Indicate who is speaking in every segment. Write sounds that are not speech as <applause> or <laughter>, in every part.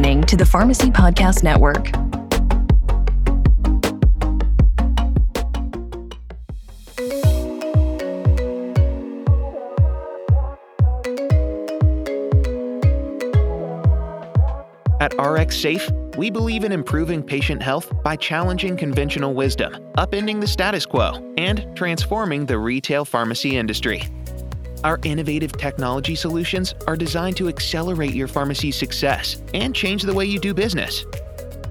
Speaker 1: listening to the Pharmacy Podcast Network.
Speaker 2: At RX Safe, we believe in improving patient health by challenging conventional wisdom, upending the status quo, and transforming the retail pharmacy industry. Our innovative technology solutions are designed to accelerate your pharmacy's success and change the way you do business.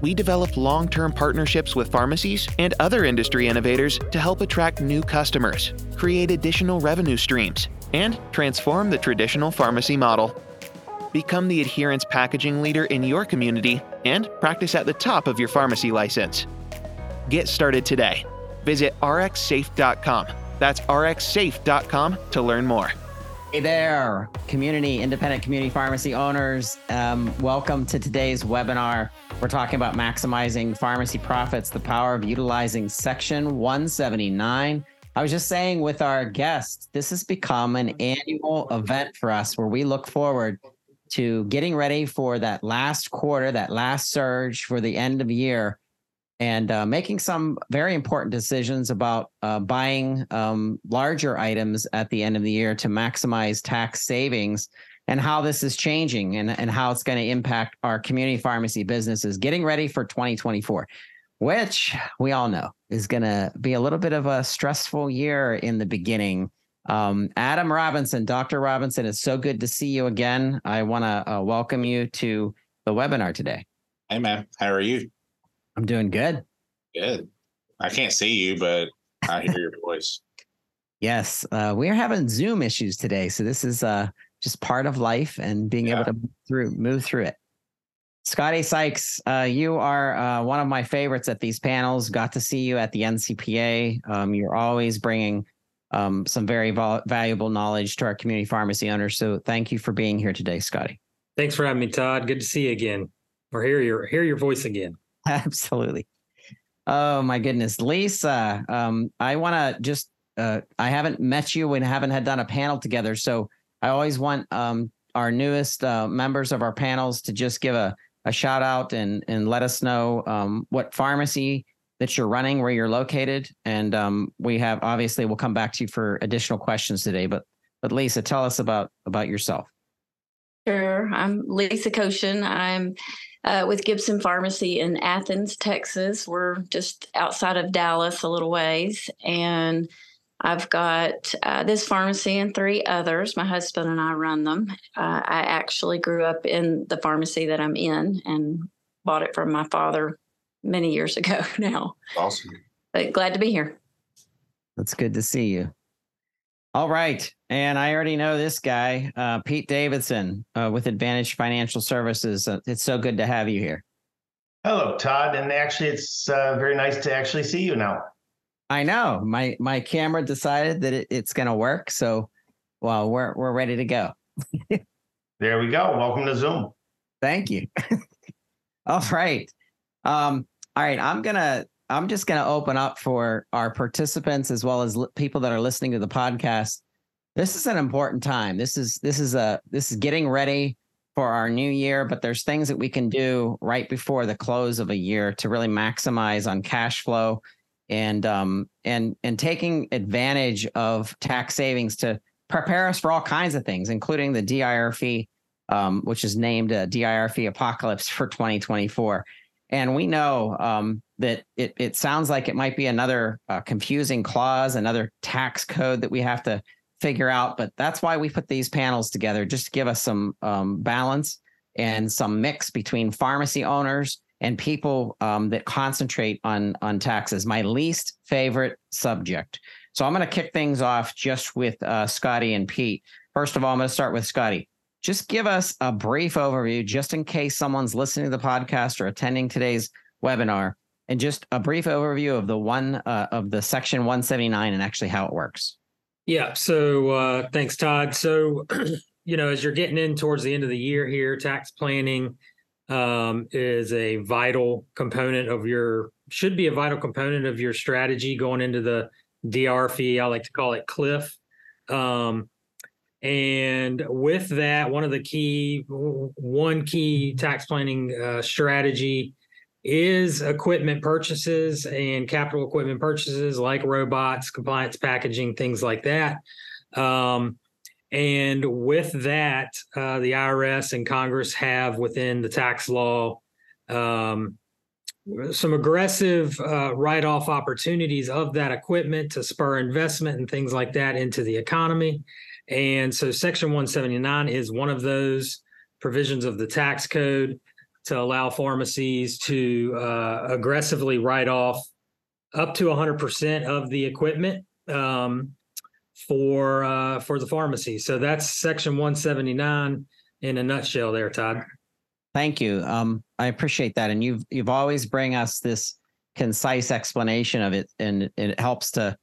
Speaker 2: We develop long term partnerships with pharmacies and other industry innovators to help attract new customers, create additional revenue streams, and transform the traditional pharmacy model. Become the adherence packaging leader in your community and practice at the top of your pharmacy license. Get started today. Visit rxsafe.com. That's rxsafe.com to learn more.
Speaker 3: Hey there, community, independent community pharmacy owners. Um, welcome to today's webinar. We're talking about maximizing pharmacy profits, the power of utilizing Section 179. I was just saying with our guests, this has become an annual event for us where we look forward to getting ready for that last quarter, that last surge for the end of year and uh, making some very important decisions about uh, buying um, larger items at the end of the year to maximize tax savings and how this is changing and, and how it's going to impact our community pharmacy businesses getting ready for 2024 which we all know is going to be a little bit of a stressful year in the beginning. Um, adam robinson dr robinson it's so good to see you again. I want to uh, welcome you to the webinar today.
Speaker 4: Hey man how are you
Speaker 3: I'm doing good.
Speaker 4: Good. I can't see you, but I hear your <laughs> voice.
Speaker 3: Yes, uh, we are having Zoom issues today, so this is uh, just part of life and being yeah. able to move through move through it. Scoty Sykes, uh, you are uh, one of my favorites at these panels. Got to see you at the NCPA. Um, you're always bringing um, some very vol- valuable knowledge to our community pharmacy owners. So thank you for being here today, Scoty.
Speaker 5: Thanks for having me, Todd. Good to see you again, or hear your hear your voice again. <laughs>
Speaker 3: Absolutely. Oh my goodness, Lisa. Um, I want to just. Uh, I haven't met you and haven't had done a panel together, so I always want um, our newest uh, members of our panels to just give a, a shout out and and let us know um, what pharmacy that you're running, where you're located, and um, we have obviously we'll come back to you for additional questions today. But but Lisa, tell us about about yourself.
Speaker 6: Sure, I'm Lisa Kocian. I'm uh, with Gibson Pharmacy in Athens, Texas. We're just outside of Dallas a little ways. And I've got uh, this pharmacy and three others. My husband and I run them. Uh, I actually grew up in the pharmacy that I'm in and bought it from my father many years <laughs> ago now.
Speaker 4: Awesome.
Speaker 6: But glad to be here.
Speaker 3: That's good to see you. All right. And I already know this guy, uh, Pete Davison uh, with Advantage Financial Services. Uh, it's so good to have you here.
Speaker 7: Hello, Todd. And actually, it's uh, very nice to actually see you now.
Speaker 3: I know my my camera decided that it, it's going to work, so well, we're we're ready to go. <laughs>
Speaker 7: there we go. Welcome to Zoom.
Speaker 3: Thank you. <laughs> all right, um, all right. I'm gonna I'm just gonna open up for our participants as well as people that are listening to the podcast this is an important time. This is this is a this is getting ready for our new year, but there's things that we can do right before the close of a year to really maximize on cash flow and um and and taking advantage of tax savings to prepare us for all kinds of things, including the DIR fee, um, which is named a DIR fee apocalypse for 2024. And we know um, that it it sounds like it might be another uh, confusing clause, another tax code that we have to figure out. But that's why we put these panels together, just to give us some um, balance and some mix between pharmacy owners and people um, that concentrate on on taxes. My least favorite subject. So I'm going to kick things off just with uh, Scoty and Pete. First of all, I'm going to start with Scoty. Just give us a brief overview, just in case someone's listening to the podcast or attending today's webinar, and just a brief overview of the one uh, of the section 179 and actually how it works.
Speaker 5: Yeah. So uh, thanks, Todd. So, <clears throat> you know, as you're getting in towards the end of the year here, tax planning um, is a vital component of your, should be a vital component of your strategy going into the DR fee. I like to call it cliff. Um, And with that, one of the key, one key tax planning uh, strategy is equipment purchases and capital equipment purchases like robots, compliance packaging, things like that. Um, and with that, uh, the IRS and Congress have within the tax law um, some aggressive uh, write off opportunities of that equipment to spur investment and things like that into the economy. And so Section 179 is one of those provisions of the tax code to allow pharmacies to uh, aggressively write off up to 100% of the equipment um, for uh, for the pharmacy. So that's Section 179 in a nutshell, there, Todd.
Speaker 3: Thank you. Um, I appreciate that, and you've you've always bring us this concise explanation of it, and it helps to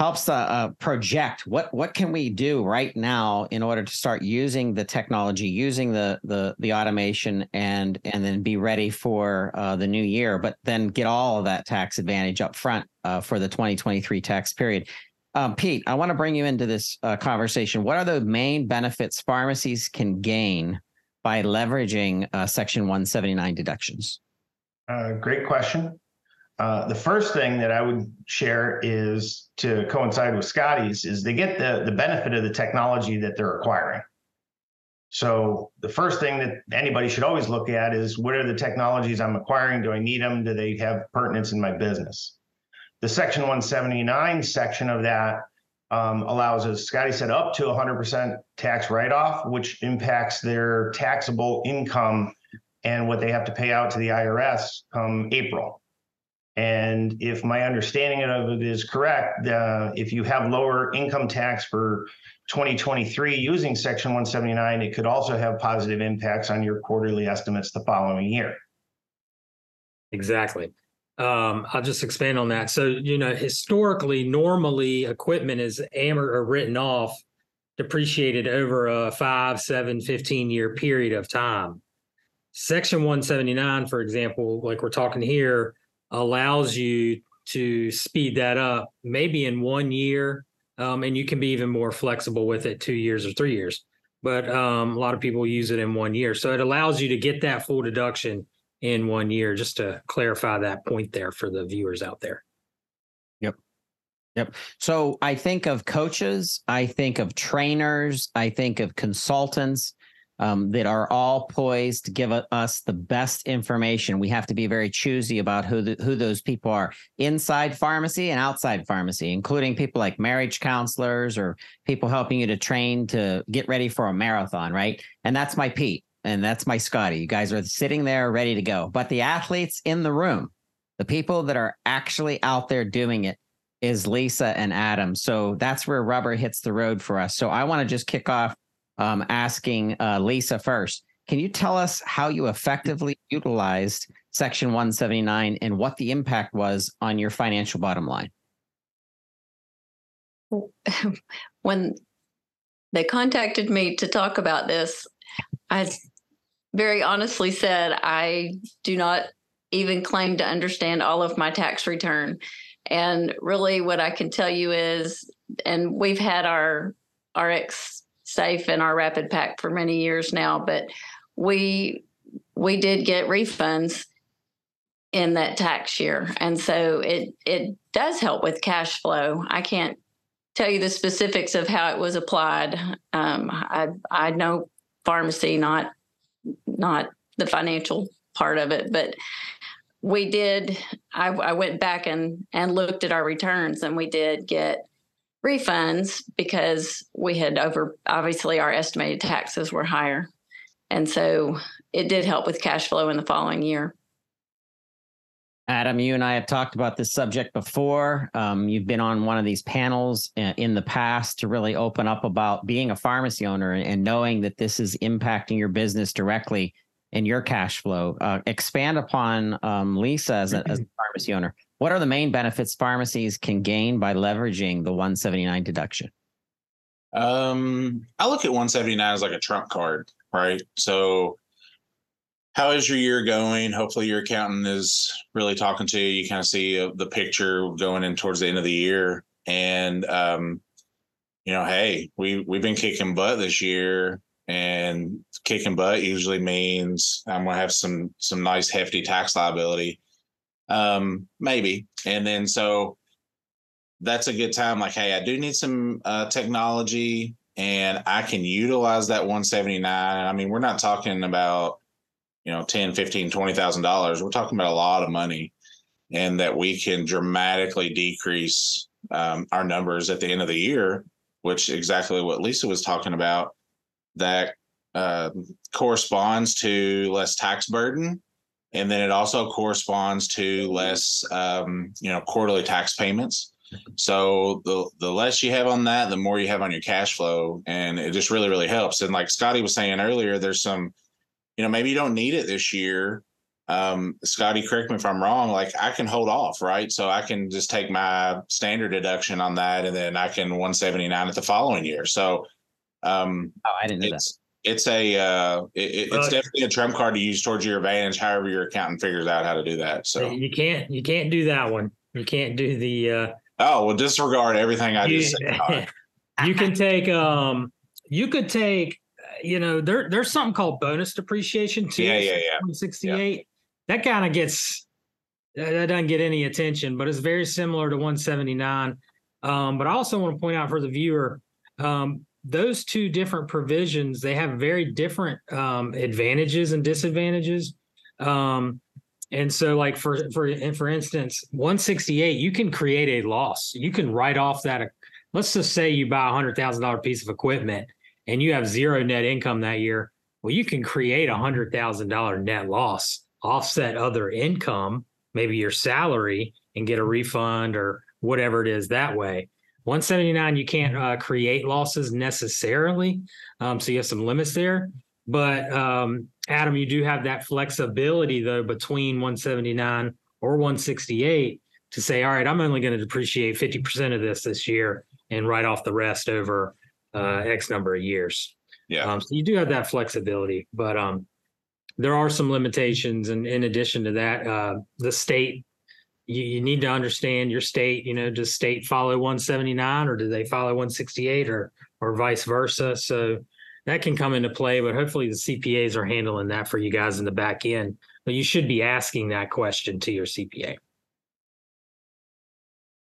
Speaker 3: helps to uh, project what what can we do right now in order to start using the technology, using the the the automation, and and then be ready for uh, the new year, but then get all of that tax advantage up front uh, for the 2023 tax period. Um, Pete, I want to bring you into this uh, conversation. What are the main benefits pharmacies can gain by leveraging uh, Section 179 deductions?
Speaker 7: Uh, great question. Uh, the first thing that I would share is to coincide with Scoty's is they get the, the benefit of the technology that they're acquiring. So the first thing that anybody should always look at is what are the technologies I'm acquiring? Do I need them? Do they have pertinence in my business? The Section 179 section of that um, allows, as Scoty said, up to 100% tax write-off, which impacts their taxable income and what they have to pay out to the IRS come April. And if my understanding of it is correct, uh, if you have lower income tax for 2023 using Section 179, it could also have positive impacts on your quarterly estimates the following year.
Speaker 5: Exactly. Um, I'll just expand on that. So, you know, historically, normally equipment is amort or written off, depreciated over a five, seven, 15 year period of time. Section 179, for example, like we're talking here, allows you to speed that up maybe in one year. Um, and you can be even more flexible with it two years or three years. But um, a lot of people use it in one year. So it allows you to get that full deduction in one year, just to clarify that point there for the viewers out there.
Speaker 3: Yep. Yep. So I think of coaches, I think of trainers, I think of consultants um, that are all poised to give us the best information. We have to be very choosy about who the, who those people are inside pharmacy and outside pharmacy, including people like marriage counselors or people helping you to train to get ready for a marathon, right? And that's my Pete and that's my Scoty. You guys are sitting there ready to go. But the athletes in the room, the people that are actually out there doing it, is Lisa and Adam. So that's where rubber hits the road for us. So I want to just kick off um, asking uh, Lisa first. Can you tell us how you effectively utilized Section 179 and what the impact was on your financial bottom line? <laughs>
Speaker 6: When they contacted me to talk about this, I very honestly said I do not even claim to understand all of my tax return. And really, what I can tell you is, and we've had our RX safe in our RapidPak for many years now, but we we did get refunds in that tax year, and so it it does help with cash flow. I can't tell you the specifics of how it was applied. Um, I I know pharmacy, not not the financial part of it, but we did. I, I went back and and looked at our returns, and we did get refunds because we had over obviously our estimated taxes were higher, and so it did help with cash flow in the following year.
Speaker 3: Adam, you and I have talked about this subject before. Um, you've been on one of these panels uh, in the past to really open up about being a pharmacy owner and knowing that this is impacting your business directly and your cash flow. Uh, expand upon um, Lisa as a, as a pharmacy owner. What are the main benefits pharmacies can gain by leveraging the 179 deduction?
Speaker 4: Um, I look at 179 as like a trump card, right? So how is your year going? Hopefully, your accountant is really talking to you. You kind of see uh, the picture going in towards the end of the year, and um, you know, hey, we we've been kicking butt this year, and kicking butt usually means I'm gonna have some some nice hefty tax liability. Um, maybe. And then so that's a good time. Like, hey, I do need some uh, technology and I can utilize that 179. I mean, we're not talking about, you know, 10, 15, $20,000. We're talking about a lot of money and that we can dramatically decrease um, our numbers at the end of the year, which exactly what Lisa was talking about, that uh, corresponds to less tax burden. And then it also corresponds to less, um, you know, quarterly tax payments. So the the less you have on that, the more you have on your cash flow, and it just really really helps. And like Scoty was saying earlier, there's some, you know, maybe you don't need it this year. Um, Scoty, correct me if I'm wrong. Like I can hold off, right? So I can just take my standard deduction on that, and then I can 179 at the following year. So um,
Speaker 3: Oh, I didn't know that.
Speaker 4: It's a uh, it, it's
Speaker 5: Well,
Speaker 4: definitely a trump card to use towards your advantage. However, your accountant figures out how to do that. So
Speaker 5: You can't you can't do that one. You can't do the uh
Speaker 4: oh well, disregard everything I
Speaker 5: you,
Speaker 4: just said. <laughs>
Speaker 5: You can take um you could take you know there there's something called bonus depreciation too.
Speaker 4: Yeah, yeah, yeah.
Speaker 5: 168. That kind of gets that that doesn't get any attention, but it's very similar to 179. Um, but I also want to point out for the viewer, um, those two different provisions they have very different um, advantages and disadvantages. Um, and so, like for for for instance, 168, you can create a loss. You can write off that. Let's just say you buy a hundred thousand dollar piece of equipment and you have zero net income that year. Well, you can create a hundred thousand dollar net loss, offset other income, maybe your salary, and get a refund or whatever it is that way. 179, you can't uh, create losses necessarily. Um, so you have some limits there. But um, Adam, you do have that flexibility though between 179 or 168 to say, all right, I'm only going to depreciate 50% of this this year and write off the rest over uh, X number of years.
Speaker 4: Yeah.
Speaker 5: Um, so you do have that flexibility, but um, there are some limitations. And in addition to that, uh, the state, you, you need to understand your state. You know, does state follow 179 or do they follow 168 or or vice versa? So that can come into play. But hopefully the CPAs are handling that for you guys in the back end. But you should be asking that question to your CPA.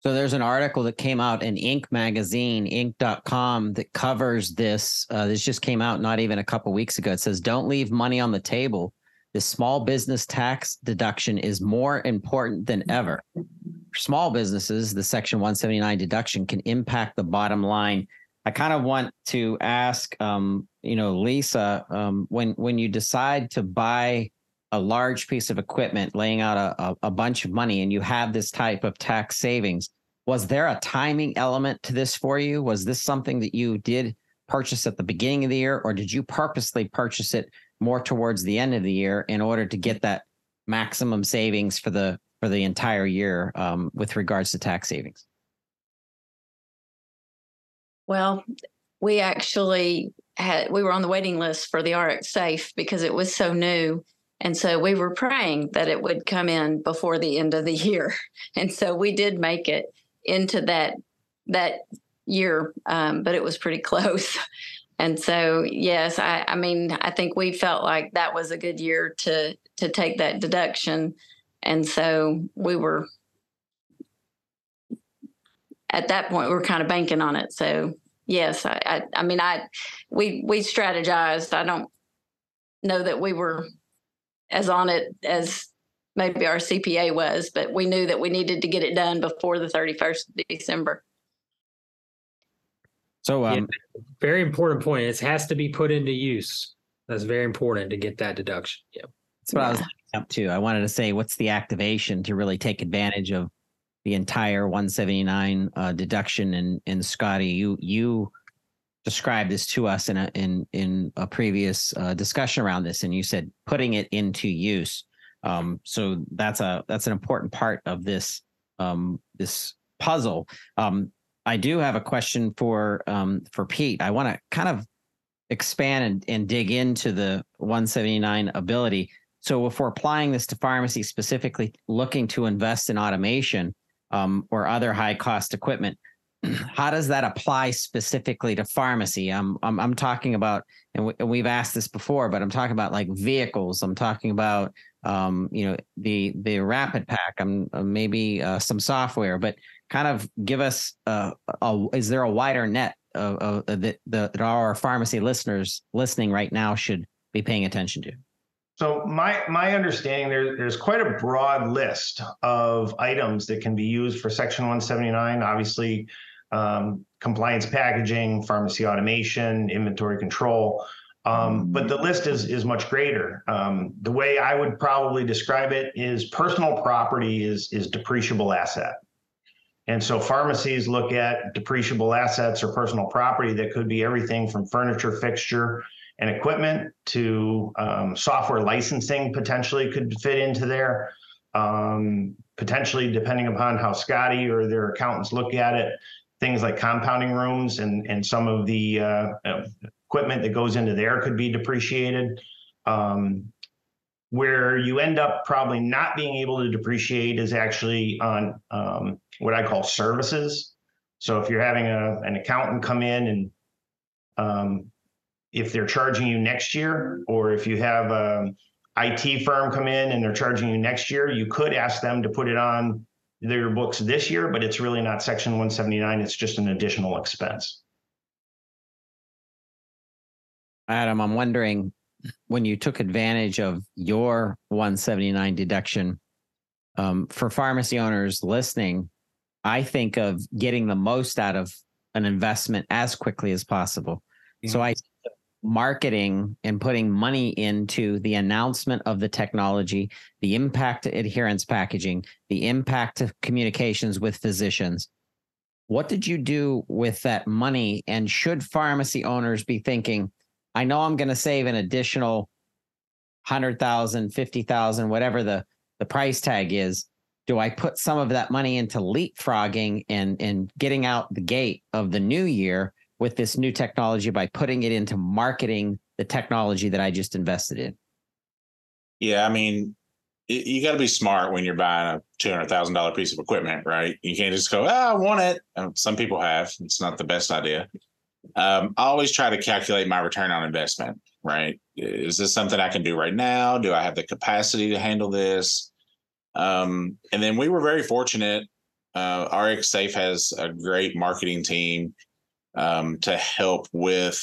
Speaker 3: So there's an article that came out in Inc. magazine, Inc.com, that covers this. Uh, this just came out not even a couple weeks ago. It says, "Don't leave money on the table. The small business tax deduction is more important than ever. For small businesses, the Section 179 deduction can impact the bottom line." I kind of want to ask, um, you know, Lisa, um, when when you decide to buy a large piece of equipment, laying out a, a, a bunch of money, and you have this type of tax savings, was there a timing element to this for you? Was this something that you did purchase at the beginning of the year, or did you purposely purchase it more towards the end of the year in order to get that maximum savings for the for the entire year um, with regards to tax savings?
Speaker 6: Well, we actually had we were on the waiting list for the RX Safe because it was so new. And so we were praying that it would come in before the end of the year. <laughs> And so we did make it into that that year, um, but it was pretty <laughs> close. And so yes, I, I mean I think we felt like that was a good year to to take that deduction. And so we were at that point we were kind of banking on it. So yes, I, I, I mean I we we strategized. I don't know that we were as on it as maybe our CPA was, but we knew that we needed to get it done before the 31st of December.
Speaker 3: So,
Speaker 5: Yeah.
Speaker 3: um,
Speaker 5: Very important point. It has to be put into use. That's very important to get that deduction. Yeah.
Speaker 3: That's what I was up to. I wanted to say, what's the activation to really take advantage of the entire 179 uh, deduction? And and Scoty, you you described this to us in a in in a previous uh, discussion around this, and you said putting it into use. Um, so that's a that's an important part of this um, this puzzle. Um, I do have a question for um, for Pete. I want to kind of expand and, and dig into the 179 ability. So if we're applying this to pharmacy specifically looking to invest in automation um, or other high cost equipment, <clears throat> how does that apply specifically to pharmacy? I'm I'm, I'm talking about, and, we, have asked this before, but I'm talking about like vehicles. I'm talking about, um, you know, the the RapidPak. I'm uh, maybe uh, some software, but kind of give us uh, a, is there a wider net of, of, that, that our pharmacy listeners listening right now should be paying attention to?
Speaker 7: So my my understanding there, there's quite a broad list of items that can be used for Section 179. Obviously, um, compliance packaging, pharmacy automation, inventory control. Um, but the list is is much greater. Um, the way I would probably describe it is personal property is is depreciable asset. And so pharmacies look at depreciable assets or personal property that could be everything from furniture, fixture, and equipment to um, software licensing potentially could fit into there. Um, potentially, depending upon how Scoty or their accountants look at it, things like compounding rooms and and some of the uh, equipment that goes into there could be depreciated. Um, where you end up probably not being able to depreciate is actually on um, what I call services. So if you're having a, an accountant come in and um, if they're charging you next year, or if you have a IT firm come in and they're charging you next year, you could ask them to put it on their books this year, but it's really not Section 179. It's just an additional expense.
Speaker 3: Adam, I'm wondering when you took advantage of your 179 deduction um, for pharmacy owners listening, I think of getting the most out of an investment as quickly as possible. Mm-hmm. So I marketing and putting money into the announcement of the technology, the impact of adherence packaging, the impact of communications with physicians. What did you do with that money? And should pharmacy owners be thinking, I know I'm going to save an additional 100,000, 50,000, whatever the, the price tag is. Do I put some of that money into leapfrogging and, and getting out the gate of the new year? with this new technology by putting it into marketing the technology that I just invested in?
Speaker 4: Yeah, I mean, you got to be smart when you're buying a two hundred thousand dollar piece of equipment, right? You can't just go, oh, I want it." some people have. It's not the best idea. Um, I always try to calculate my return on investment. Right? Is this something I can do right now? Do I have the capacity to handle this? Um, and then we were very fortunate. Uh, RX Safe has a great marketing team um, to help with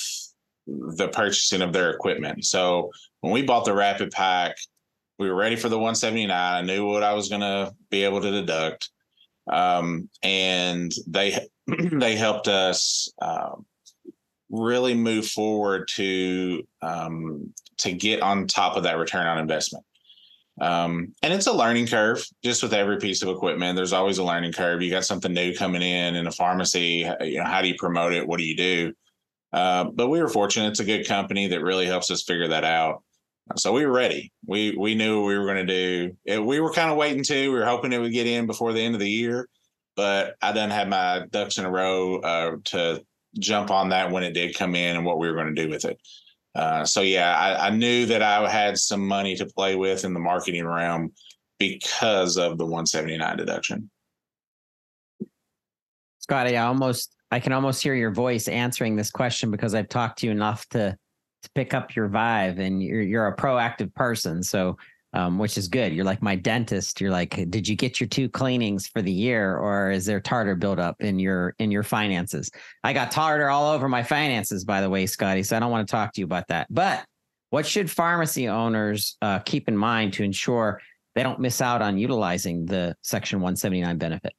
Speaker 4: the purchasing of their equipment. So when we bought the RapidPak, we were ready for the 179. I knew what I was going to be able to deduct, um, and they <clears throat> they helped us uh, really move forward to um, to get on top of that return on investment. Um, and it's a learning curve just with every piece of equipment. There's always a learning curve. You got something new coming in in a pharmacy. You know, how do you promote it? What do you do? Uh, but we were fortunate. It's a good company that really helps us figure that out. So we were ready. We we knew what we were going to do. It, we were kind of waiting to. We were hoping it would get in before the end of the year, but I didn't have my ducks in a row uh, to jump on that when it did come in and what we were going to do with it. Uh, so yeah, I, I, knew that I had some money to play with in the marketing realm because of the 179 deduction.
Speaker 3: Scoty, I almost I can almost hear your voice answering this question because I've talked to you enough to to pick up your vibe and you're you're a proactive person. So um, which is good. You're like my dentist. You're like, did you get your two cleanings for the year, or is there tartar buildup in your in your finances? I got tartar all over my finances, by the way, Scoty. So I don't want to talk to you about that. But what should pharmacy owners uh, keep in mind to ensure they don't miss out on utilizing the Section 179 benefit?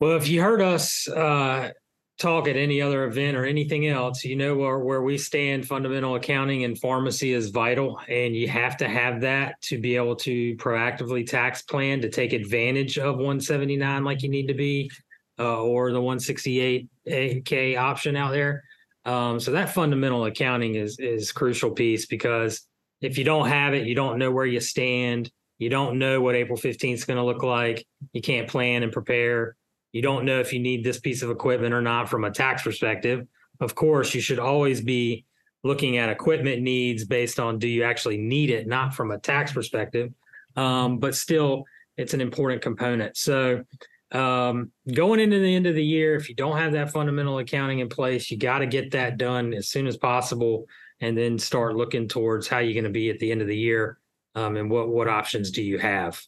Speaker 5: Well, if you heard us uh, talk at any other event or anything else, you know where, where we stand. Fundamental accounting and pharmacy is vital, and you have to have that to be able to proactively tax plan to take advantage of 179 like you need to be, uh, or the 168k option out there. Um, so that fundamental accounting is is crucial piece because if you don't have it, you don't know where you stand. You don't know what April 15th is going to look like. You can't plan and prepare you don't know if you need this piece of equipment or not from a tax perspective. Of course, you should always be looking at equipment needs based on do you actually need it, not from a tax perspective. Um, but still, it's an important component. So, um, going into the end of the year, if you don't have that fundamental accounting in place, you got to get that done as soon as possible, and then start looking towards how you're going to be at the end of the year, um, and what what options do you have?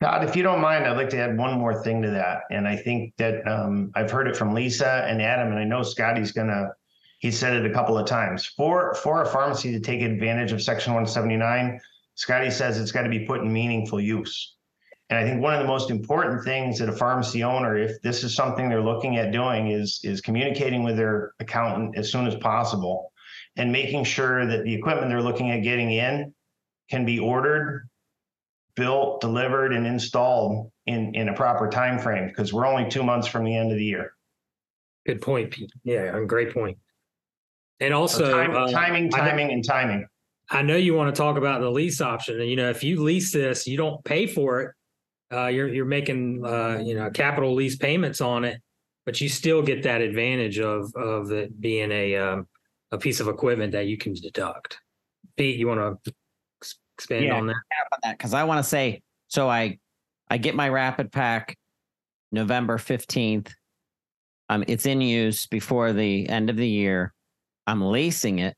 Speaker 7: Todd, if you don't mind, I'd like to add one more thing to that. And I think that um, I've heard it from Lisa and Adam, and I know Scoty's gonna, he said it a couple of times. For for a pharmacy to take advantage of section 179, Scoty says it's got to be put in meaningful use. And I think one of the most important things that a pharmacy owner, if this is something they're looking at doing, is is communicating with their accountant as soon as possible and making sure that the equipment they're looking at getting in can be ordered built, delivered, and installed in in a proper time frame because we're only two months from the end of the year.
Speaker 5: Good point, Pete. Yeah, great point. And
Speaker 7: So
Speaker 5: also,
Speaker 7: time-
Speaker 5: uh,
Speaker 7: timing,
Speaker 5: know-
Speaker 7: timing, and timing.
Speaker 5: I know you want to talk about the lease option. And you know, if you lease this, you don't pay for it. Uh, you're you're making uh, you know capital lease payments on it, but you still get that advantage of of it being a um, a piece of equipment that you can deduct. Pete, you want to expand
Speaker 3: Yeah.
Speaker 5: on that?
Speaker 3: on that because I want to say so. I I get my RapidPak November fifteenth. Um, it's in use before the end of the year. I'm leasing it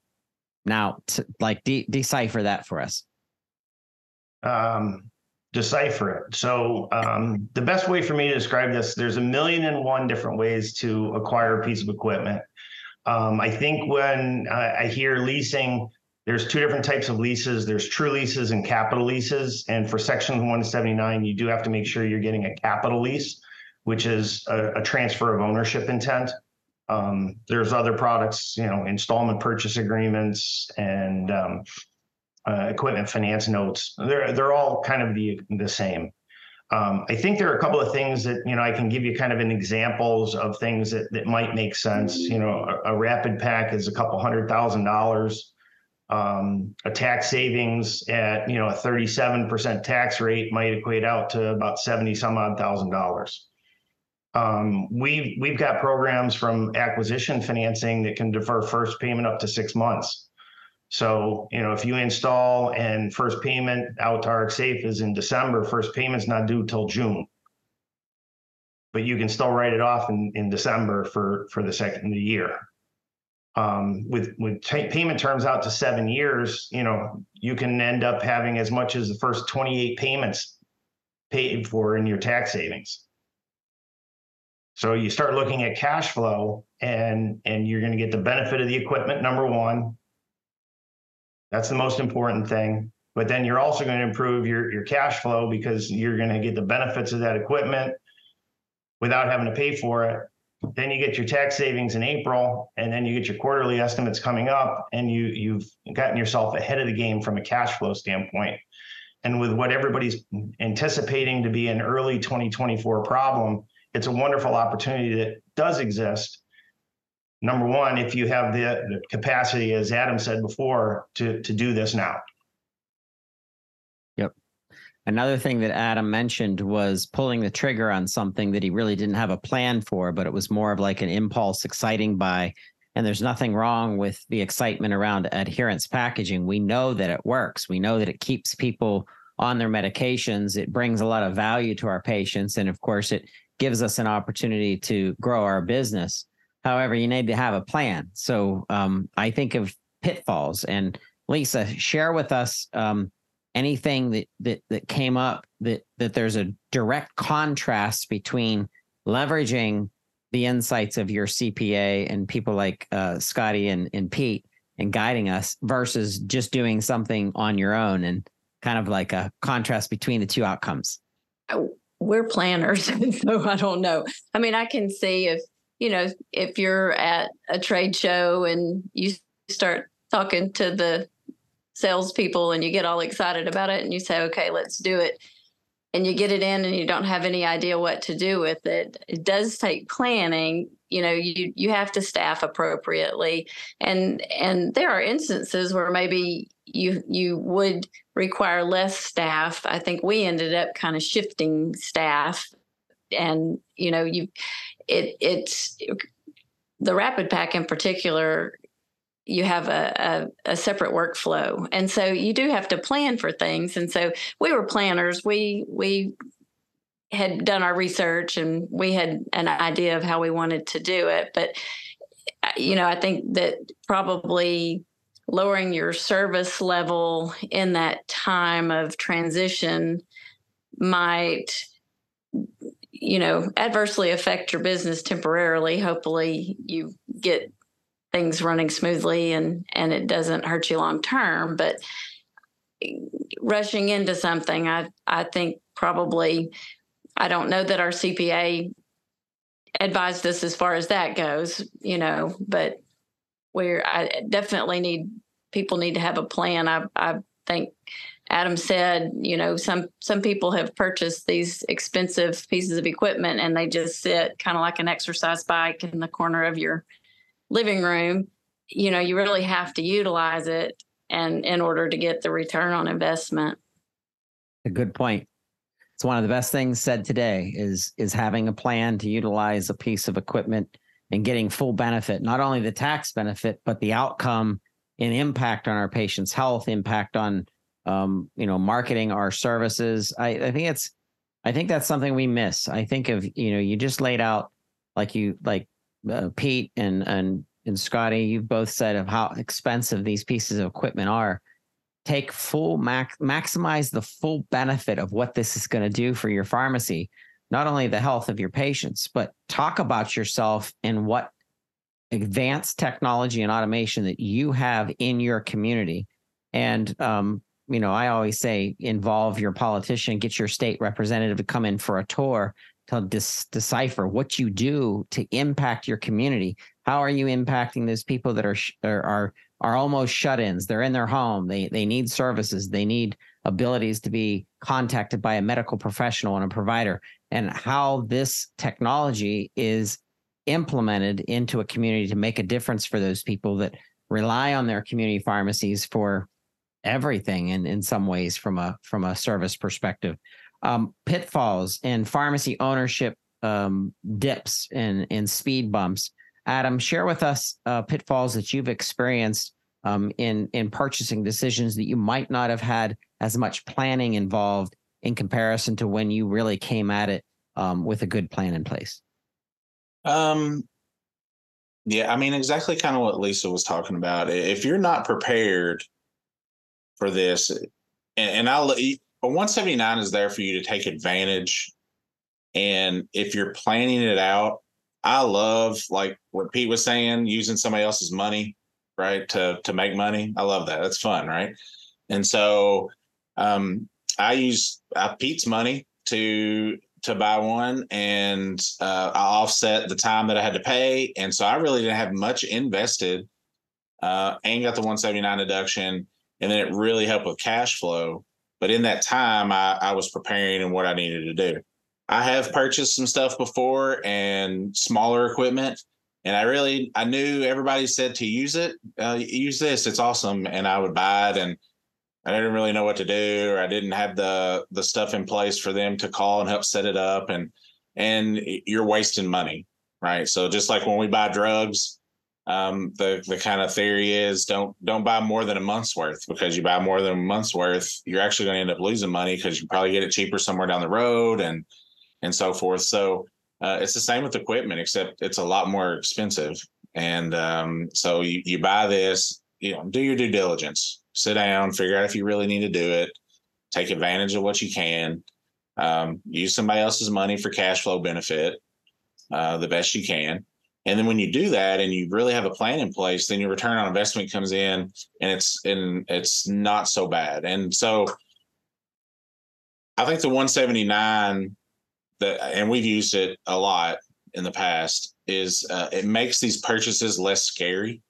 Speaker 3: now. To, like de- decipher that for us.
Speaker 7: um, decipher it. So um, the best way for me to describe this, there's a million and one different ways to acquire a piece of equipment. Um, I think when I, I hear leasing, there's two different types of leases. There's true leases and capital leases. And for section 179, you do have to make sure you're getting a capital lease, which is a, a transfer of ownership intent. Um, there's other products, you know, installment purchase agreements and um, uh, equipment finance notes. They're they're all kind of the the same. Um, I think there are a couple of things that you know I can give you kind of an examples of things that that might make sense. You know, a, a RapidPak is a couple hundred thousand dollars. Um, a tax savings at you know a 37% tax rate might equate out to about 70 some odd thousand dollars. Um, we've we've got programs from acquisition financing that can defer first payment up to six months. So, you know, if you install and first payment out to RX Safe is in December, first payment's not due till June. But you can still write it off in, in December for, for the second of the year. Um, with, with ta- payment terms out to seven years, you know, you can end up having as much as the first 28 payments paid for in your tax savings. So you start looking at cash flow and, and you're going to get the benefit of the equipment, number one. That's the most important thing. But then you're also going to improve your, your cash flow because you're going to get the benefits of that equipment without having to pay for it. Then you get your tax savings in April, and then you get your quarterly estimates coming up, and you you've gotten yourself ahead of the game from a cash flow standpoint. And with what everybody's anticipating to be an early 2024 problem, it's a wonderful opportunity that does exist number one, if you have the, the capacity, as Adam said before, to to do this now.
Speaker 3: Another thing that Adam mentioned was pulling the trigger on something that he really didn't have a plan for, but it was more of like an impulse, exciting buy. And there's nothing wrong with the excitement around adherence packaging. We know that it works. We know that it keeps people on their medications. It brings a lot of value to our patients. And of course, it gives us an opportunity to grow our business. However, you need to have a plan. So um, I think of pitfalls. And Lisa, share with us um, anything that that that came up that that there's a direct contrast between leveraging the insights of your CPA and people like uh, Scoty and, and Pete and guiding us versus just doing something on your own and kind of like a contrast between the two outcomes.
Speaker 6: we're planners <laughs> so i don't know i mean i can see if you know if you're at a trade show and you start talking to the salespeople and you get all excited about it and you say okay let's do it. And you get it in and you don't have any idea what to do with it. It does take planning. You know you you have to staff appropriately. And and there are instances where maybe you you would require less staff. I think we ended up kind of shifting staff and you know you it it's the RapidPak in particular you have a, a, a separate workflow. And so you do have to plan for things. And so we were planners. We we had done our research and we had an idea of how we wanted to do it. But, uh, you know, I think that probably lowering your service level in that time of transition might you know adversely affect your business temporarily. Hopefully you get things running smoothly and and it doesn't hurt you long term but rushing into something i i think probably i don't know that our cpa advised us as far as that goes you know but we're i definitely need people need to have a plan. I i think Adam said, you know, some some people have purchased these expensive pieces of equipment and they just sit kind of like an exercise bike in the corner of your living room. You know, you really have to utilize it and in order to get the return on investment.
Speaker 3: A good point. It's one of the best things said today is is having a plan to utilize a piece of equipment and getting full benefit, not only the tax benefit, but the outcome and impact on our patient's health, impact on um, you know, marketing our services. I, I think it's, I think that's something we miss. I think of, you know, you just laid out like you, like uh, Pete and, and, and Scoty, you both said of how expensive these pieces of equipment are. Take full max, maximize the full benefit of what this is going to do for your pharmacy, not only the health of your patients, but talk about yourself and what advanced technology and automation that you have in your community. And um, you know, I always say involve your politician, get your state representative to come in for a tour to dis- decipher what you do to impact your community. How are you impacting those people that are sh- are, are almost shut-ins? They're in their home. They they need services. They need abilities to be contacted by a medical professional and a provider. And how this technology is implemented into a community to make a difference for those people that rely on their community pharmacies for everything and in some ways from a from a service perspective. Um, pitfalls and pharmacy ownership um, dips and and speed bumps. Adam, share with us uh, pitfalls that you've experienced um, in in purchasing decisions that you might not have had as much planning involved in comparison to when you really came at it um, with a good plan in place.
Speaker 4: Um, yeah, I mean exactly kind of what Lisa was talking about. If you're not prepared for this, and, and I'll a 179 is there for you to take advantage. And if you're planning it out, I love like what Pete was saying, using somebody else's money, right, to to make money. I love that. That's fun, right? And so um, I use uh, Pete's money to to buy one, and uh, I offset the time that I had to pay, and so I really didn't have much invested, uh, and got the 179 deduction and then it really helped with cash flow. But in that time, I, I was preparing and what I needed to do. I have purchased some stuff before and smaller equipment, and I really I knew everybody said to use it, uh, use this, it's awesome, and I would buy it, and I didn't really know what to do, or I didn't have the the stuff in place for them to call and help set it up, and and you're wasting money, right? So just like when we buy drugs, um, the the kind of theory is don't don't buy more than a month's worth because you buy more than a month's worth, you're actually going to end up losing money because you probably get it cheaper somewhere down the road and and so forth. So uh, it's the same with equipment, except it's a lot more expensive. And um, so you you buy this, you know, do your due diligence, sit down, figure out if you really need to do it, take advantage of what you can, um, use somebody else's money for cash flow benefit uh, the best you can and then when you do that and you really have a plan in place, then your return on investment comes in and it's and it's not so bad. And so I think the 179 that and we've used it a lot in the past is uh, it makes these purchases less scary.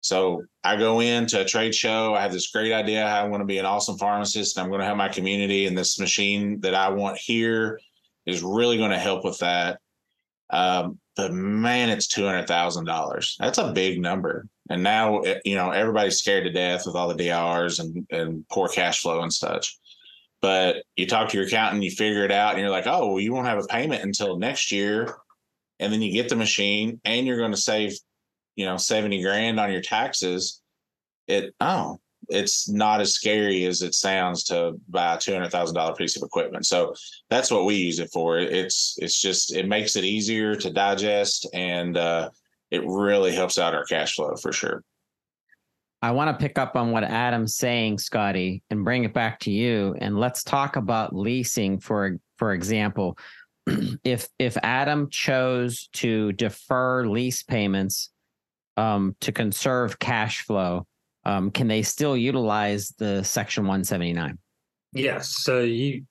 Speaker 4: So I go into a trade show. I have this great idea I want to be an awesome pharmacist and I'm going to have my community and this machine that I want here is really going to help with that. Um, but man, it's two hundred thousand dollars. That's a big number. And now, eh, you know, everybody's scared to death with all the DRs and and poor cash flow and such. But you talk to your accountant, you figure it out, and you're like, oh, well, you won't have a payment until next year, and then you get the machine, and you're going to save, you know, seventy grand on your taxes. It oh, it's not as scary as it sounds to buy a two hundred thousand dollar piece of equipment. So that's what we use it for. It's it's just it makes it easier to digest and uh, it really helps out our cash flow for sure.
Speaker 3: I want to pick up on what Adam's saying, Scoty, and bring it back to you. And let's talk about leasing for for example. <clears throat> if if Adam chose to defer lease payments um, to conserve cash flow, um, can they still utilize the Section 179?
Speaker 5: Yes. So you,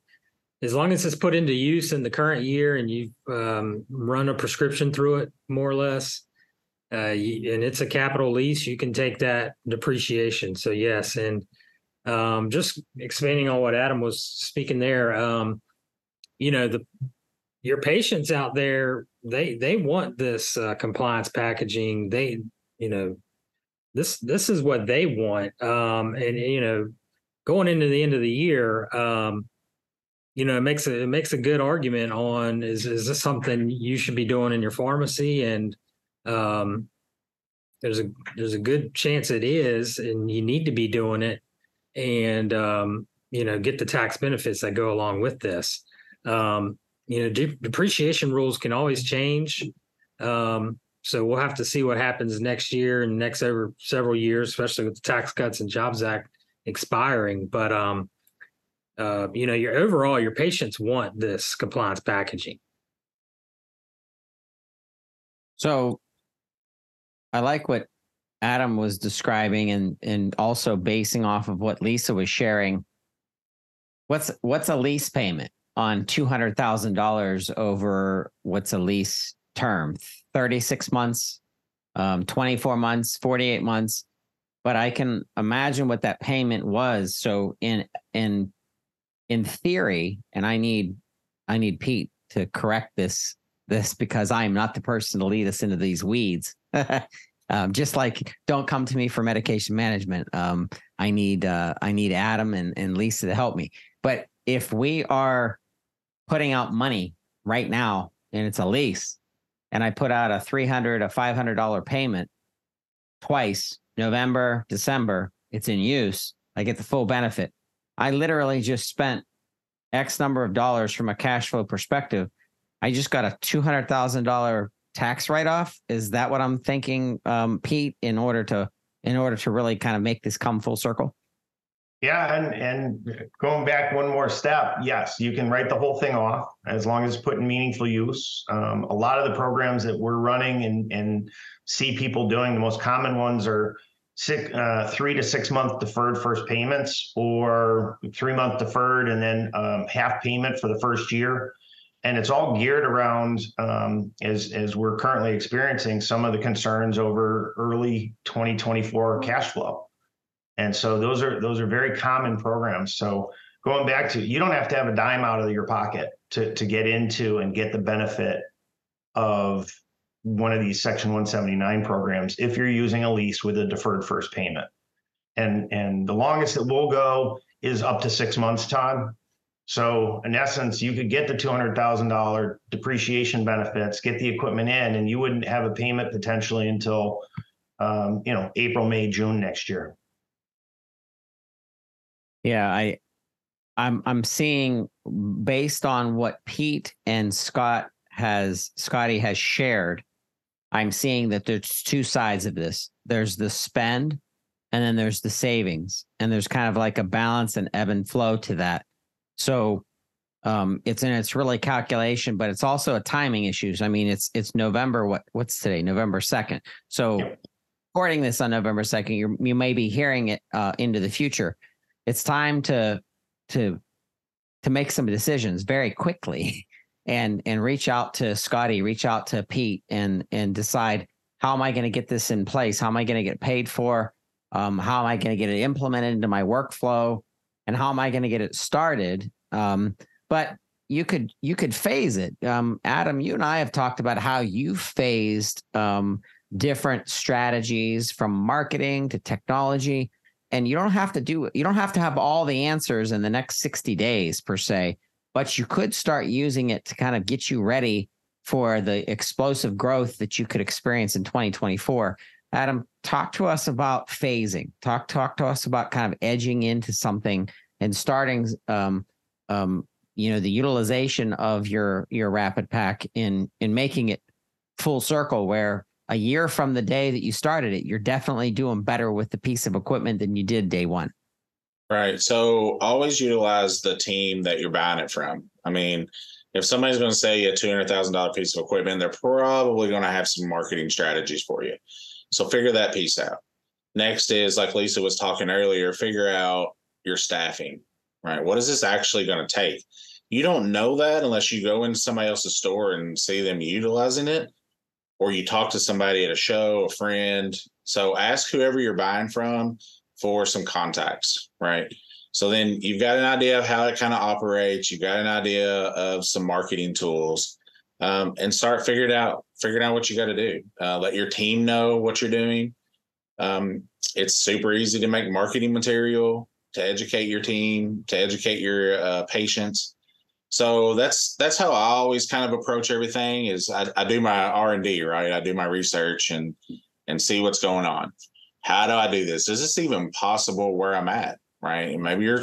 Speaker 5: as long as it's put into use in the current year and you um, run a prescription through it, more or less, uh, you, and it's a capital lease, you can take that depreciation. So yes, and um, just expanding on what Adam was speaking there, um, you know the your patients out there they they want this uh, compliance packaging. They you know this this is what they want um and you know going into the end of the year um you know it makes a it makes a good argument on is is this something you should be doing in your pharmacy? And um there's a there's a good chance it is and you need to be doing it and um you know get the tax benefits that go along with this. Um you know de- depreciation rules can always change um so we'll have to see what happens next year and next over several years, especially with the Tax Cuts and Jobs Act expiring. But um, uh, you know, your overall your patients want this compliance packaging.
Speaker 3: So I like what Adam was describing and and also basing off of what Lisa was sharing. What's what's a lease payment on two hundred thousand dollars over what's a lease term 36 months um, 24 months 48 months. But i can imagine what that payment was. So in in in theory and i need i need pete to correct this this because i'm not the person to lead us into these weeds. <laughs> Um, just like don't come to me for medication management. Um, i need uh, i need adam and, and lisa to help me. But if we are putting out money right now and it's a lease and I put out a 300 a $500 payment twice, November, December, it's in use. I get the full benefit. I literally just spent X number of dollars from a cash flow perspective. I just got a $200,000 tax write off. Is that what I'm thinking, um, Pete, in order to in order to really kind of make this come full circle?
Speaker 7: Yeah, and and going back one more step, yes, you can write the whole thing off as long as it's put in meaningful use. Um, a lot of the programs that we're running and and see people doing, the most common ones are six, uh, three to six month deferred first payments, or three month deferred and then um, half payment for the first year. And it's all geared around um, as as we're currently experiencing some of the concerns over early 2024 cash flow. And so those are those are very common programs. So going back to you don't have to have a dime out of your pocket to to get into and get the benefit of one of these section 179 programs if you're using a lease with a deferred first payment. And and the longest that we'll go is up to 6 months time. So in essence, you could get the $200,000 depreciation benefits, get the equipment in and you wouldn't have a payment potentially until um, you know, April, May, June next year.
Speaker 3: Yeah, I I'm I'm seeing based on what Pete and Scott has Scoty has shared, I'm seeing that there's two sides of this. There's the spend and then there's the savings. And there's kind of like a balance and ebb and flow to that. So um, it's and it's really calculation, but it's also a timing issues. I mean, it's it's November. What what's today? November second. So, recording this on November second, you you may be hearing it uh, into the future it's time to to to make some decisions very quickly <laughs> and and reach out to Scoty, reach out to Pete and and decide how am I going to get this in place? How am I going to get paid for? Um, how am I going to get it implemented into my workflow? And how am I going to get it started? Um, but you could you could phase it. Um, Adam, you and I have talked about how you phased um, different strategies from marketing to technology and you don't have to do you don't have to have all the answers in the next 60 days per se but you could start using it to kind of get you ready for the explosive growth that you could experience in 2024 Adam, talk to us about phasing. Talk talk to us about kind of edging into something and starting um um you know the utilization of your your RapidPak in in making it full circle where a year from the day that you started it you're definitely doing better with the piece of equipment than you did day one
Speaker 4: Right. So always utilize the team that you're buying it from. I mean, if somebody's going to sell you a two hundred thousand dollar piece of equipment, they're probably going to have some marketing strategies for you. So figure that piece out. Next is like Lisa was talking earlier, figure out your staffing. Right. What is this actually going to take? You don't know that unless you go into somebody else's store and see them utilizing it, or you talk to somebody at a show, a friend. So ask whoever you're buying from for some contacts, right? So then you've got an idea of how it kind of operates. You've got an idea of some marketing tools, um, and start figuring out figuring out what you got to do. Uh, let your team know what you're doing. Um, it's super easy to make marketing material to educate your team, to educate your uh, patients. So that's that's how I always kind of approach everything. Is I, I do my R and D, right? I do my research and and see what's going on how do I do this? Is this even possible where I'm at? Right. Maybe your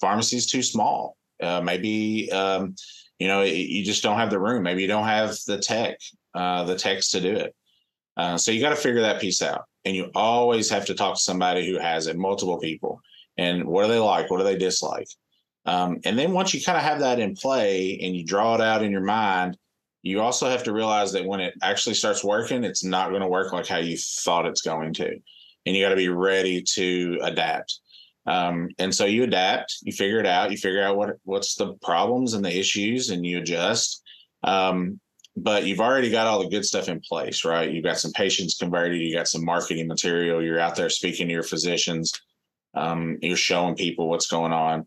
Speaker 4: pharmacy is too small. Uh, maybe, um, you know, you just don't have the room. Maybe you don't have the tech, uh, the techs to do it. Uh, so you got to figure that piece out. And you always have to talk to somebody who has it, multiple people. And what do they like? What do they dislike? Um, and then once you kind of have that in play and you draw it out in your mind, you also have to realize that when it actually starts working, it's not going to work like how you thought it's going to and you got to be ready to adapt. Um, and so you adapt, you figure it out, you figure out what what's the problems and the issues, and you adjust. Um, but you've already got all the good stuff in place, right? You've got some patients converted, you got some marketing material, you're out there speaking to your physicians, um, you're showing people what's going on.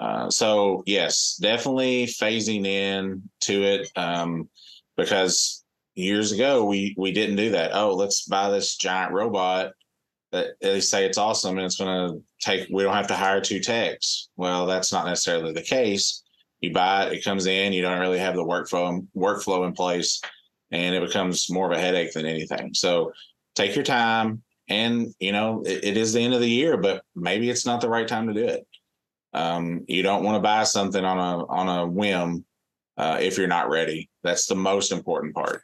Speaker 4: Uh, so yes, definitely phasing in to it um, because years ago we we didn't do that. Oh, let's buy this giant robot that they say it's awesome and it's going to take we don't have to hire two techs. Well that's not necessarily the case. You buy it it comes in you don't really have the workflow workflow in place and it becomes more of a headache than anything. So take your time and you know it, it is the end of the year but maybe it's not the right time to do it um, you don't want to buy something on a on a whim uh, if you're not ready that's the most important part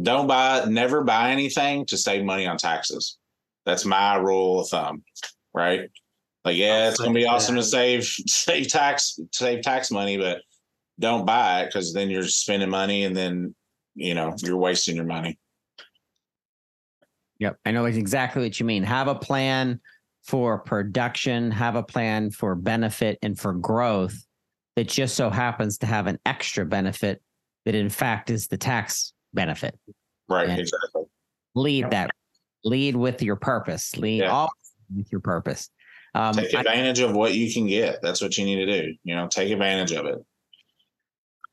Speaker 4: don't buy, never buy anything to save money on taxes. That's my rule of thumb, right? Like, yeah, it's gonna be awesome to save <laughs> save tax save tax money, but don't buy it because then you're spending money and then you know you're wasting your money.
Speaker 3: Yep, I know exactly what you mean. Have a plan for production, have a plan for benefit and for growth that just so happens to have an extra benefit that in fact is the tax benefit.
Speaker 4: Right, and exactly.
Speaker 3: Lead that. Lead with your purpose. Lead yeah. all with your purpose.
Speaker 4: Um, take advantage I, of what you can get. That's what you need to do. You know, take advantage of it.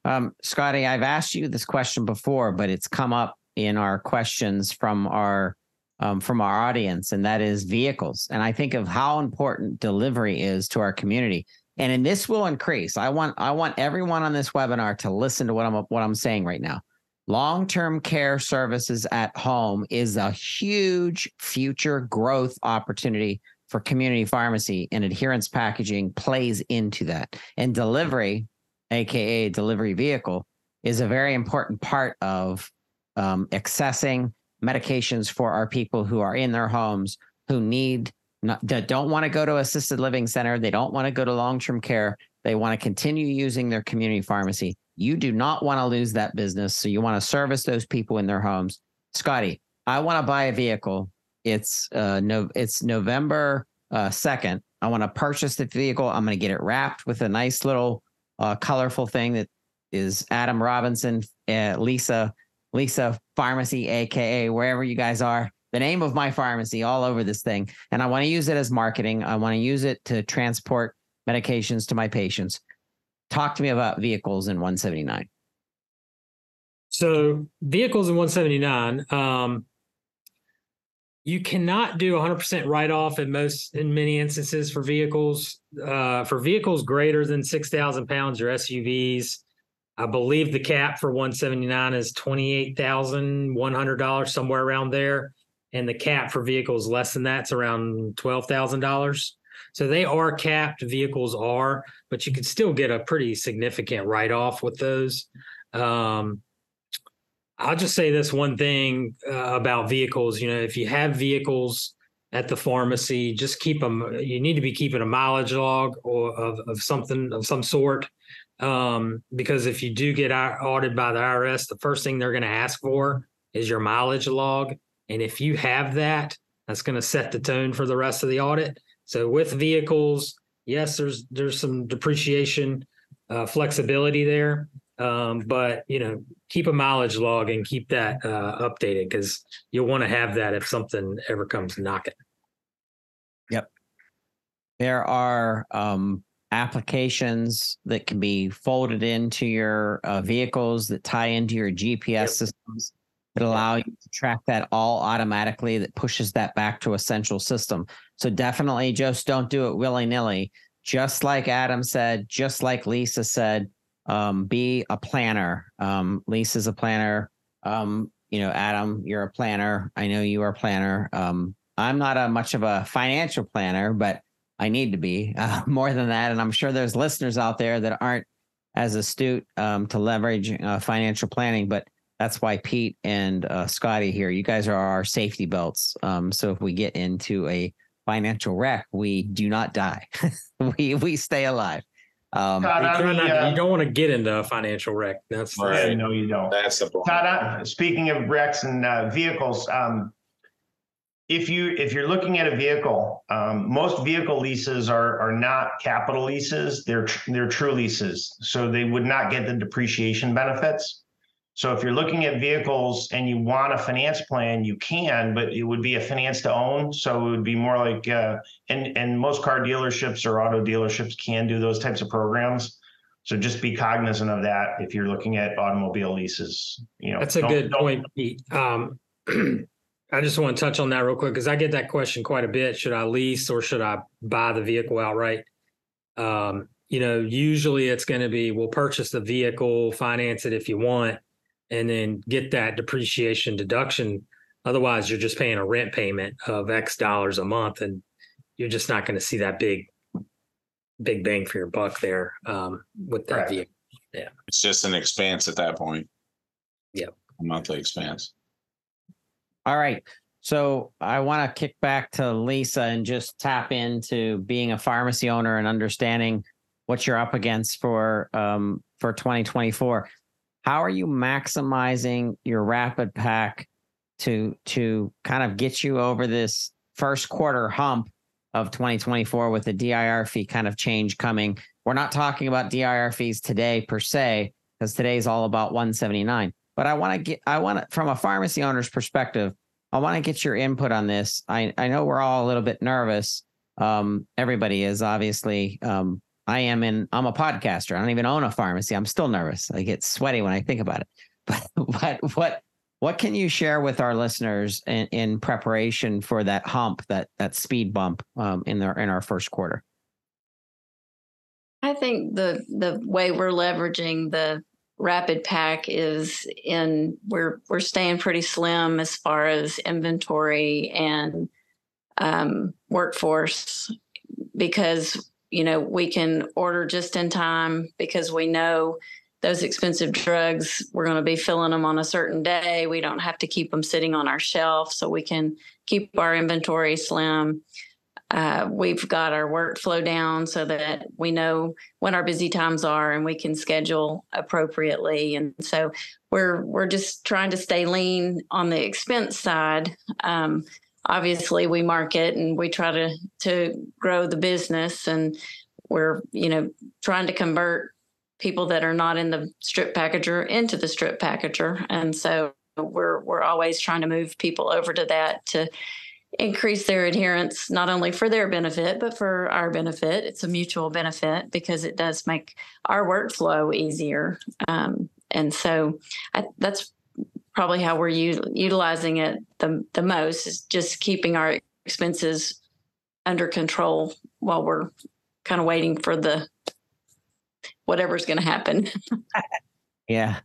Speaker 3: Um, Scoty, I've asked you this question before, but it's come up in our questions from our um, from our audience, and that is vehicles. And I think of how important delivery is to our community, and and this will increase. I want I want everyone on this webinar to listen to what I'm what I'm saying right now. Long term care services at home is a huge future growth opportunity for community pharmacy, and adherence packaging plays into that. And delivery, AKA delivery vehicle, is a very important part of um, accessing medications for our people who are in their homes who need that don't want to go to assisted living center they don't want to go to long-term care they want to continue using their community pharmacy you do not want to lose that business. So you want to service those people in their homes. Scoty, I want to buy a vehicle. It's uh no it's November uh 2nd. I want to purchase the vehicle. I'm going to get it wrapped with a nice little uh colorful thing that is Adam Robinson, uh, Lisa Lisa Pharmacy aka wherever you guys are. The name of my pharmacy all over this thing and I want to use it as marketing. I want to use it to transport medications to my patients talk to me about vehicles in 179.
Speaker 5: So vehicles in 179, um, you cannot do 100% write off in most in many instances for vehicles. Uh, for vehicles greater than 6,000 pounds or SUVs, I believe the cap for 179 is $28,100, somewhere around there. And the cap for vehicles less than that's around $12,000. So they are capped, vehicles are, but you could still get a pretty significant write off with those. Um, I'll just say this one thing uh, about vehicles. You know, if you have vehicles at the pharmacy, just keep them. You need to be keeping a mileage log or of, of something of some sort um, because if you do get audited by the IRS, the first thing they're going to ask for is your mileage log. And if you have that, that's going to set the tone for the rest of the audit. So with vehicles, yes, there's there's some depreciation uh, flexibility there, um, but you know keep a mileage log and keep that uh, updated because you'll want to have that if something ever comes knocking.
Speaker 3: Yep. There are um, applications that can be folded into your uh, vehicles that tie into your GPS yep. systems that allow you to track that all automatically that pushes that back to a central system. So definitely just don't do it willy nilly. Just like Adam said, just like Lisa said, um, be a planner. Um, Lisa's a planner. Um, you know, Adam, you're a planner. I know you are a planner. Um, I'm not a much of a financial planner, but I need to be uh, <laughs> more than that. And I'm sure there's listeners out there that aren't as astute um, to leverage uh, financial planning, but that's why Pete and uh, Scoty here, you guys are our safety belts. Um, so if we get into a financial wreck, we do not die. <laughs> we we stay alive.
Speaker 5: Um, Todd, you, not, uh, you, don't want to get into a financial wreck. That's
Speaker 7: right. The, no, you don't.
Speaker 4: That's the
Speaker 7: point. Todd, speaking of wrecks and uh, vehicles, um, if you if you're looking at a vehicle, um, most vehicle leases are are not capital leases. They're they're true leases, so they would not get the depreciation benefits. So if you're looking at vehicles and you want a finance plan, you can, but it would be a finance to own. So it would be more like uh, and and most car dealerships or auto dealerships can do those types of programs. So just be cognizant of that if you're looking at automobile leases. You know,
Speaker 5: that's a good point, Pete. Um, <clears throat> I just want to touch on that real quick because I get that question quite a bit. Should I lease or should I buy the vehicle outright? Um, you know, usually it's going to be we'll purchase the vehicle, finance it if you want, and then get that depreciation deduction. Otherwise, you're just paying a rent payment of X dollars a month, and you're just not going to see that big, big bang for your buck there um, with that right. vehicle. Yeah,
Speaker 4: it's just an expense at that point.
Speaker 5: Yep,
Speaker 4: a monthly expense.
Speaker 3: All right. So I want to kick back to Lisa and just tap into being a pharmacy owner and understanding what you're up against for um, for 2024. How are you maximizing your RapidPak to to kind of get you over this first quarter hump of 2024 with the DIR fee kind of change coming? We're not talking about DIR fees today per se because today's all about 179. But I want to get, I want from a pharmacy owner's perspective, I want to get your input on this. I, I know we're all a little bit nervous. Um, everybody is obviously. Um, I am in, I'm a podcaster. I don't even own a pharmacy. I'm still nervous. I get sweaty when I think about it. <laughs> But, but what, what can you share with our listeners in, in preparation for that hump, that, that speed bump um, in their, in our first quarter?
Speaker 6: I think the the way we're leveraging the RapidPak is in we're we're staying pretty slim as far as inventory and um, workforce because you know we can order just in time because we know those expensive drugs we're going to be filling them on a certain day. We don't have to keep them sitting on our shelf so we can keep our inventory slim uh, we've got our workflow down so that we know when our busy times are and we can schedule appropriately. And so we're we're just trying to stay lean on the expense side. Um, obviously, we market and we try to to grow the business, and we're you know trying to convert people that are not in the strip packager into the strip packager, and so we're we're always trying to move people over to that to increase their adherence not only for their benefit but for our benefit. It's a mutual benefit because it does make our workflow easier. Um, and so I, that's probably how we're u- utilizing it the, the most is just keeping our expenses under control while we're kind of waiting for the whatever's going to happen. <laughs>
Speaker 3: Yeah.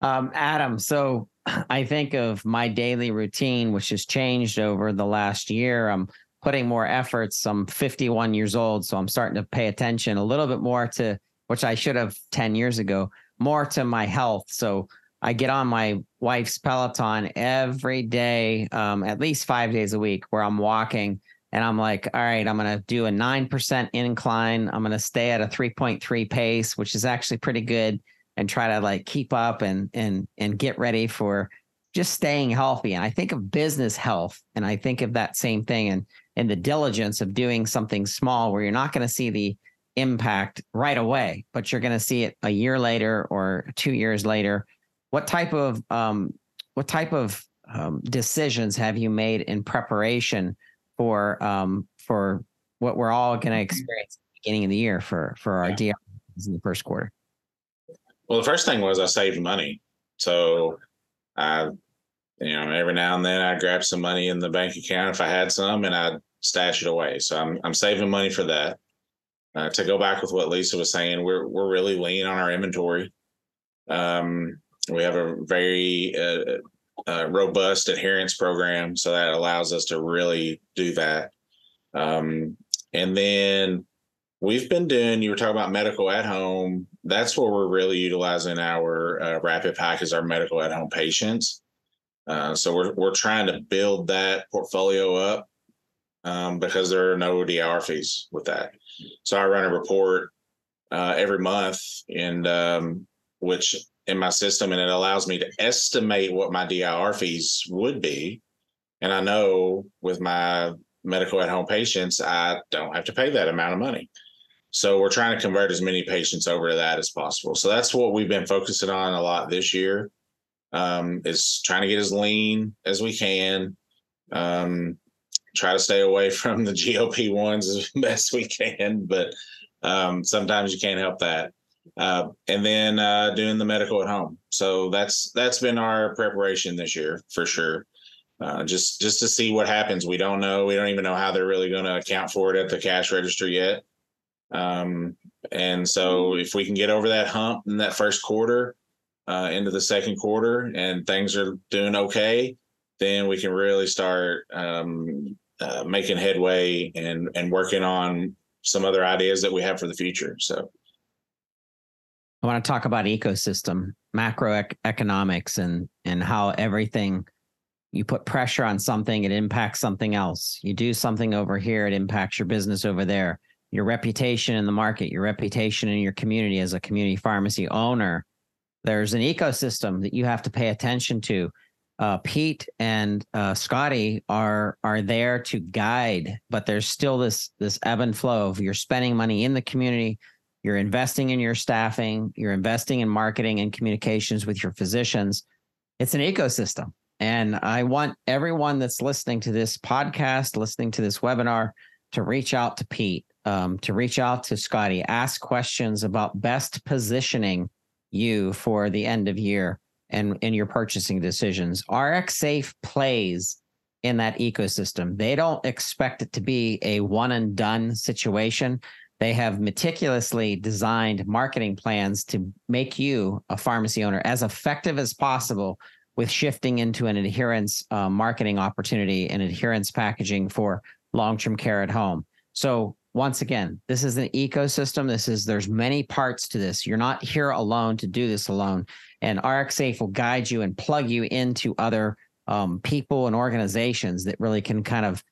Speaker 3: Um, Adam, so I think of my daily routine, which has changed over the last year. I'm putting more efforts. I'm 51 years old, so I'm starting to pay attention a little bit more to which I should have 10 years ago, more to my health. So I get on my wife's Peloton every day, um, at least five days a week, where I'm walking and I'm like, all right, I'm going to do a 9% incline. I'm going to stay at a 3.3 pace, which is actually pretty good and try to like keep up and, and, and get ready for just staying healthy. And I think of business health and I think of that same thing and, and the diligence of doing something small where you're not going to see the impact right away, but you're going to see it a year later or two years later. What type of, um, what type of um, decisions have you made in preparation for um, for what we're all going to experience at the beginning of the year for for our yeah. DRs in the first quarter?
Speaker 4: Well, the first thing was I saved money, so I, you know, every now and then I grab some money in the bank account if I had some, and I'd stash it away. So I'm I'm saving money for that. Uh, to go back with what Lisa was saying, we're we're really lean on our inventory. Um, we have a very uh, uh, robust adherence program, so that allows us to really do that. Um, and then we've been doing. You were talking about medical at home. That's where we're really utilizing our uh, RapidPak as our medical at home patients. Uh, so we're we're trying to build that portfolio up um, because there are no DIR fees with that. So I run a report uh, every month, and um, which in my system and it allows me to estimate what my DIR fees would be. And I know with my medical at home patients, I don't have to pay that amount of money. So we're trying to convert as many patients over to that as possible. So that's what we've been focusing on a lot this year. Um, is trying to get as lean as we can. Um, try to stay away <laughs> from the GLP ones as best we can, but um, sometimes you can't help that uh, and then uh, doing the medical at home. So that's that's been our preparation this year for sure. Uh, just just to see what happens. We don't know. We don't even know how they're really going to account for it at the cash register yet. Um, and so if we can get over that hump in that first quarter uh, into the second quarter and things are doing okay, then we can really start um, uh, making headway and and working on some other ideas that we have for the future. So.
Speaker 3: I want to talk about ecosystem, macroeconomics, and and how everything you put pressure on something, it impacts something else. You do something over here, it impacts your business over there. Your reputation in the market, your reputation in your community as a community pharmacy owner. There's an ecosystem that you have to pay attention to. Uh, Pete and uh, Scoty are are there to guide, but there's still this this ebb and flow of you're spending money in the community you're investing in your staffing, you're investing in marketing and communications with your physicians. It's an ecosystem. And I want everyone that's listening to this podcast, listening to this webinar, to reach out to Pete, um, to reach out to Scoty, ask questions about best positioning you for the end of year and in your purchasing decisions. RxSafe plays in that ecosystem. They don't expect it to be a one and done situation. They have meticulously designed marketing plans to make you, a pharmacy owner, as effective as possible with shifting into an adherence uh, marketing opportunity and adherence packaging for long-term care at home. So once again, this is an ecosystem. This is there's many parts to this. You're not here alone to do this alone. And RxSafe will guide you and plug you into other um, people and organizations that really can kind of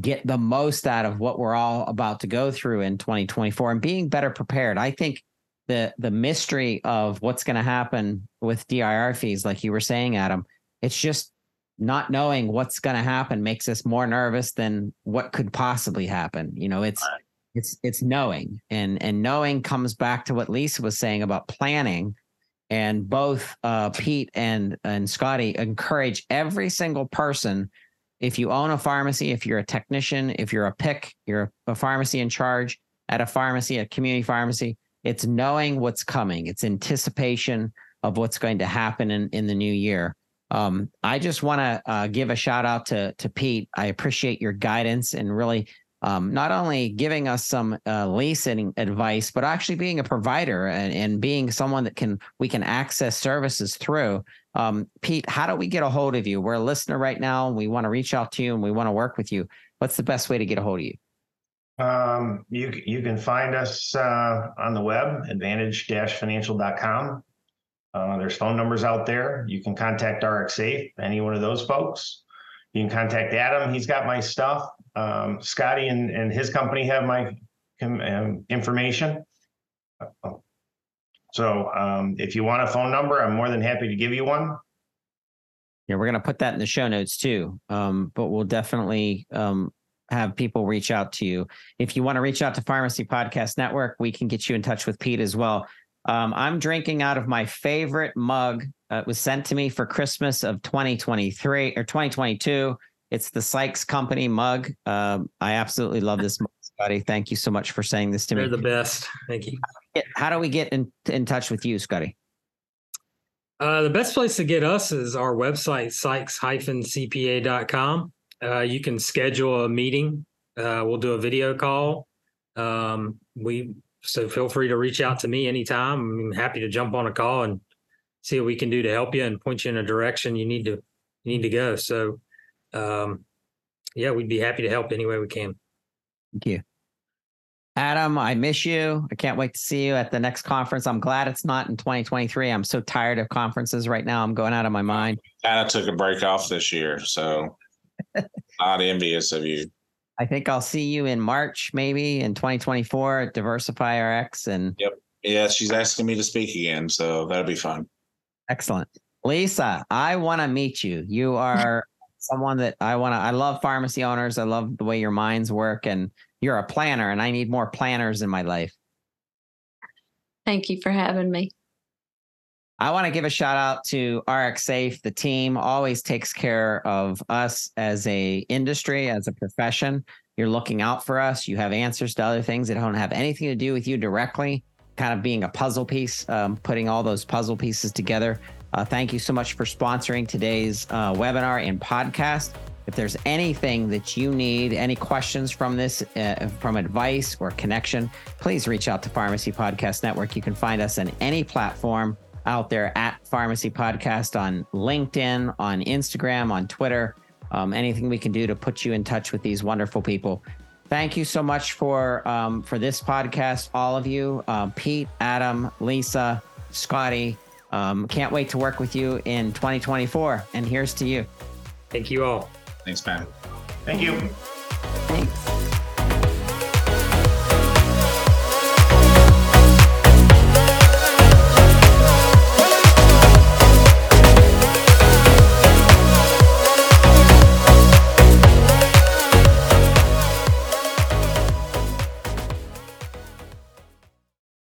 Speaker 3: get the most out of what we're all about to go through in 2024 and being better prepared. I think the the mystery of what's going to happen with DIR fees, like you were saying, Adam, it's just not knowing what's going to happen makes us more nervous than what could possibly happen. You know, it's right. it's it's knowing, and and knowing comes back to what Lisa was saying about planning. And both uh, Pete and and Scoty encourage every single person if you own a pharmacy, if you're a technician, if you're a pick, you're a pharmacy in charge at a pharmacy, a community pharmacy, it's knowing what's coming. It's anticipation of what's going to happen in, in the new year. Um, I just want to uh, give a shout out to to Pete. I appreciate your guidance and really um, not only giving us some uh, leasing advice, but actually being a provider and, and being someone that can we can access services through. Um, Pete, how do we get a hold of you? We're a listener right now, and we want to reach out to you, and we want to work with you. What's the best way to get a hold of you?
Speaker 7: Um, you, you can find us, uh, on the web, advantage-financial.com. Uh, there's phone numbers out there. You can contact RxSafe, any one of those folks. You can contact Adam. He's got my stuff. Um, Scoty and, and his company have my um, information. So, um, if you want a phone number, I'm more than happy to give you one.
Speaker 3: Yeah, we're gonna put that in the show notes too. Um, but we'll definitely um have people reach out to you. If you want to reach out to Pharmacy Podcast Network, we can get you in touch with Pete as well. Um, I'm drinking out of my favorite mug. Uh, it was sent to me for Christmas of 2023 or 2022. It's the Sykes Company mug. Um, I absolutely love this mug, Scoty. Thank you so much for saying this to me.
Speaker 5: They're the best. Thank you.
Speaker 3: How do we get in, in touch with you, Scoty?
Speaker 5: Uh, the best place to get us is our website, sykes-cpa.com. Uh, you can schedule a meeting. Uh, we'll do a video call. Um, we so feel free to reach out to me anytime. I'm happy to jump on a call and see what we can do to help you and point you in a direction you need to you need to go. So, um, yeah, we'd be happy to help any way we can.
Speaker 3: Thank you. Adam, I miss you. I can't wait to see you at the next conference. I'm glad it's not in 2023. I'm so tired of conferences right now. I'm going out of my mind.
Speaker 4: Kind of took a break off this year, so <laughs> not envious of you.
Speaker 3: I think I'll see you in March, maybe in 2024 at Diversify Rx. And
Speaker 4: Yeah, she's asking me to speak again, so that'll be fun.
Speaker 3: excellent. Lisa, I want to meet you. You are <laughs> someone that I want to, I love pharmacy owners. I love the way your minds work, and you're a planner, and I need more planners in my life.
Speaker 6: Thank you for having me.
Speaker 3: I want to give a shout out to RxSafe. The team always takes care of us as a industry, as a profession. You're looking out for us. You have answers to other things that don't have anything to do with you directly. Kind of being a puzzle piece, um, putting all those puzzle pieces together. Uh, thank you so much for sponsoring today's uh, webinar and podcast. If there's anything that you need, any questions from this, uh, from advice or connection, please reach out to Pharmacy Podcast Network. You can find us on any platform out there at Pharmacy Podcast on LinkedIn, on Instagram, on Twitter. Um, anything we can do to put you in touch with these wonderful people. Thank you so much for um, for this podcast, all of you, uh, Pete, Adam, Lisa, Scoty. Um, can't wait to work with you in 2024. And here's to you.
Speaker 5: Thank you all.
Speaker 4: Thanks, man.
Speaker 7: Thank you.
Speaker 3: Thanks.